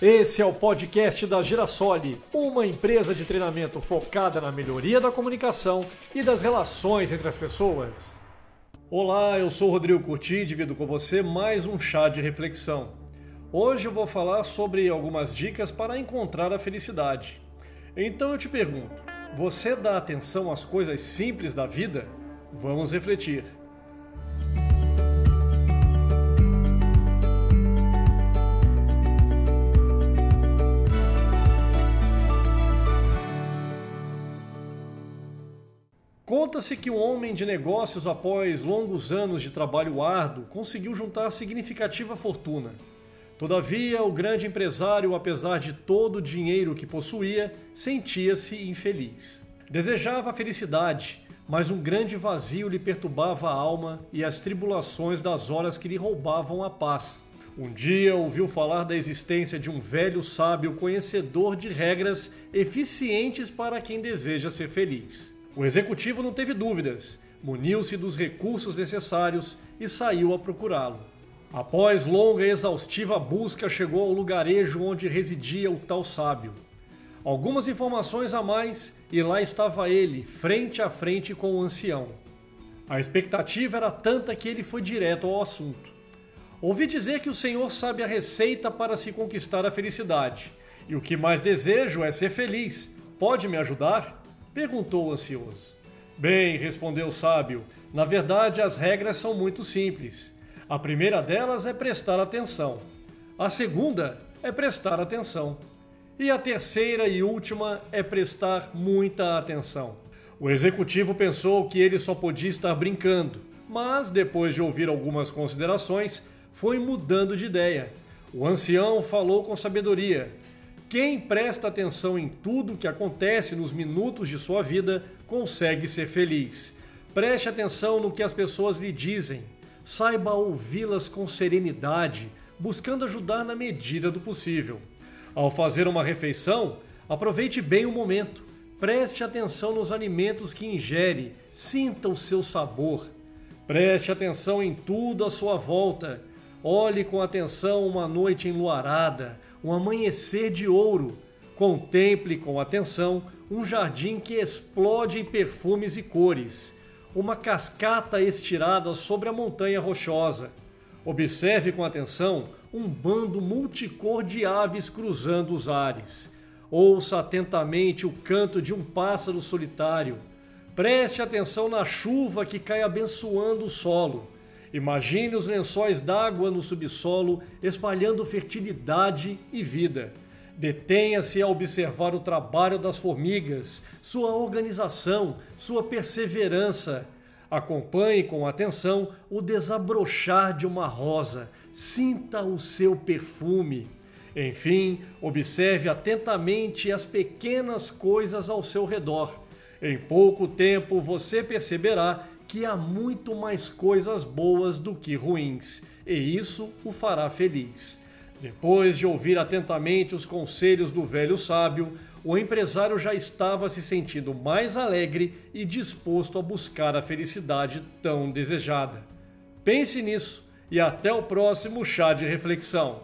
Esse é o podcast da Girasole, uma empresa de treinamento focada na melhoria da comunicação e das relações entre as pessoas. Olá, eu sou Rodrigo Curti e divido com você mais um chá de reflexão. Hoje eu vou falar sobre algumas dicas para encontrar a felicidade. Então eu te pergunto: você dá atenção às coisas simples da vida? Vamos refletir. Conta-se que um homem de negócios, após longos anos de trabalho árduo, conseguiu juntar significativa fortuna. Todavia, o grande empresário, apesar de todo o dinheiro que possuía, sentia-se infeliz. Desejava felicidade, mas um grande vazio lhe perturbava a alma e as tribulações das horas que lhe roubavam a paz. Um dia ouviu falar da existência de um velho sábio conhecedor de regras eficientes para quem deseja ser feliz. O executivo não teve dúvidas, muniu-se dos recursos necessários e saiu a procurá-lo. Após longa e exaustiva busca, chegou ao lugarejo onde residia o tal sábio. Algumas informações a mais e lá estava ele, frente a frente com o ancião. A expectativa era tanta que ele foi direto ao assunto. Ouvi dizer que o Senhor sabe a receita para se conquistar a felicidade, e o que mais desejo é ser feliz. Pode me ajudar? Perguntou o ansioso. Bem, respondeu o sábio, na verdade as regras são muito simples. A primeira delas é prestar atenção. A segunda é prestar atenção. E a terceira e última é prestar muita atenção. O executivo pensou que ele só podia estar brincando, mas depois de ouvir algumas considerações, foi mudando de ideia. O ancião falou com sabedoria quem presta atenção em tudo que acontece nos minutos de sua vida consegue ser feliz. Preste atenção no que as pessoas lhe dizem. Saiba ouvi-las com serenidade, buscando ajudar na medida do possível. Ao fazer uma refeição, aproveite bem o momento. Preste atenção nos alimentos que ingere, sinta o seu sabor. Preste atenção em tudo à sua volta. Olhe com atenção uma noite enluarada, um amanhecer de ouro. Contemple com atenção um jardim que explode em perfumes e cores, uma cascata estirada sobre a montanha rochosa. Observe com atenção um bando multicor de aves cruzando os ares. Ouça atentamente o canto de um pássaro solitário. Preste atenção na chuva que cai abençoando o solo Imagine os lençóis d'água no subsolo espalhando fertilidade e vida. Detenha-se a observar o trabalho das formigas, sua organização, sua perseverança. Acompanhe com atenção o desabrochar de uma rosa, sinta o seu perfume. Enfim, observe atentamente as pequenas coisas ao seu redor. Em pouco tempo você perceberá que há muito mais coisas boas do que ruins, e isso o fará feliz. Depois de ouvir atentamente os conselhos do velho sábio, o empresário já estava se sentindo mais alegre e disposto a buscar a felicidade tão desejada. Pense nisso e até o próximo chá de reflexão.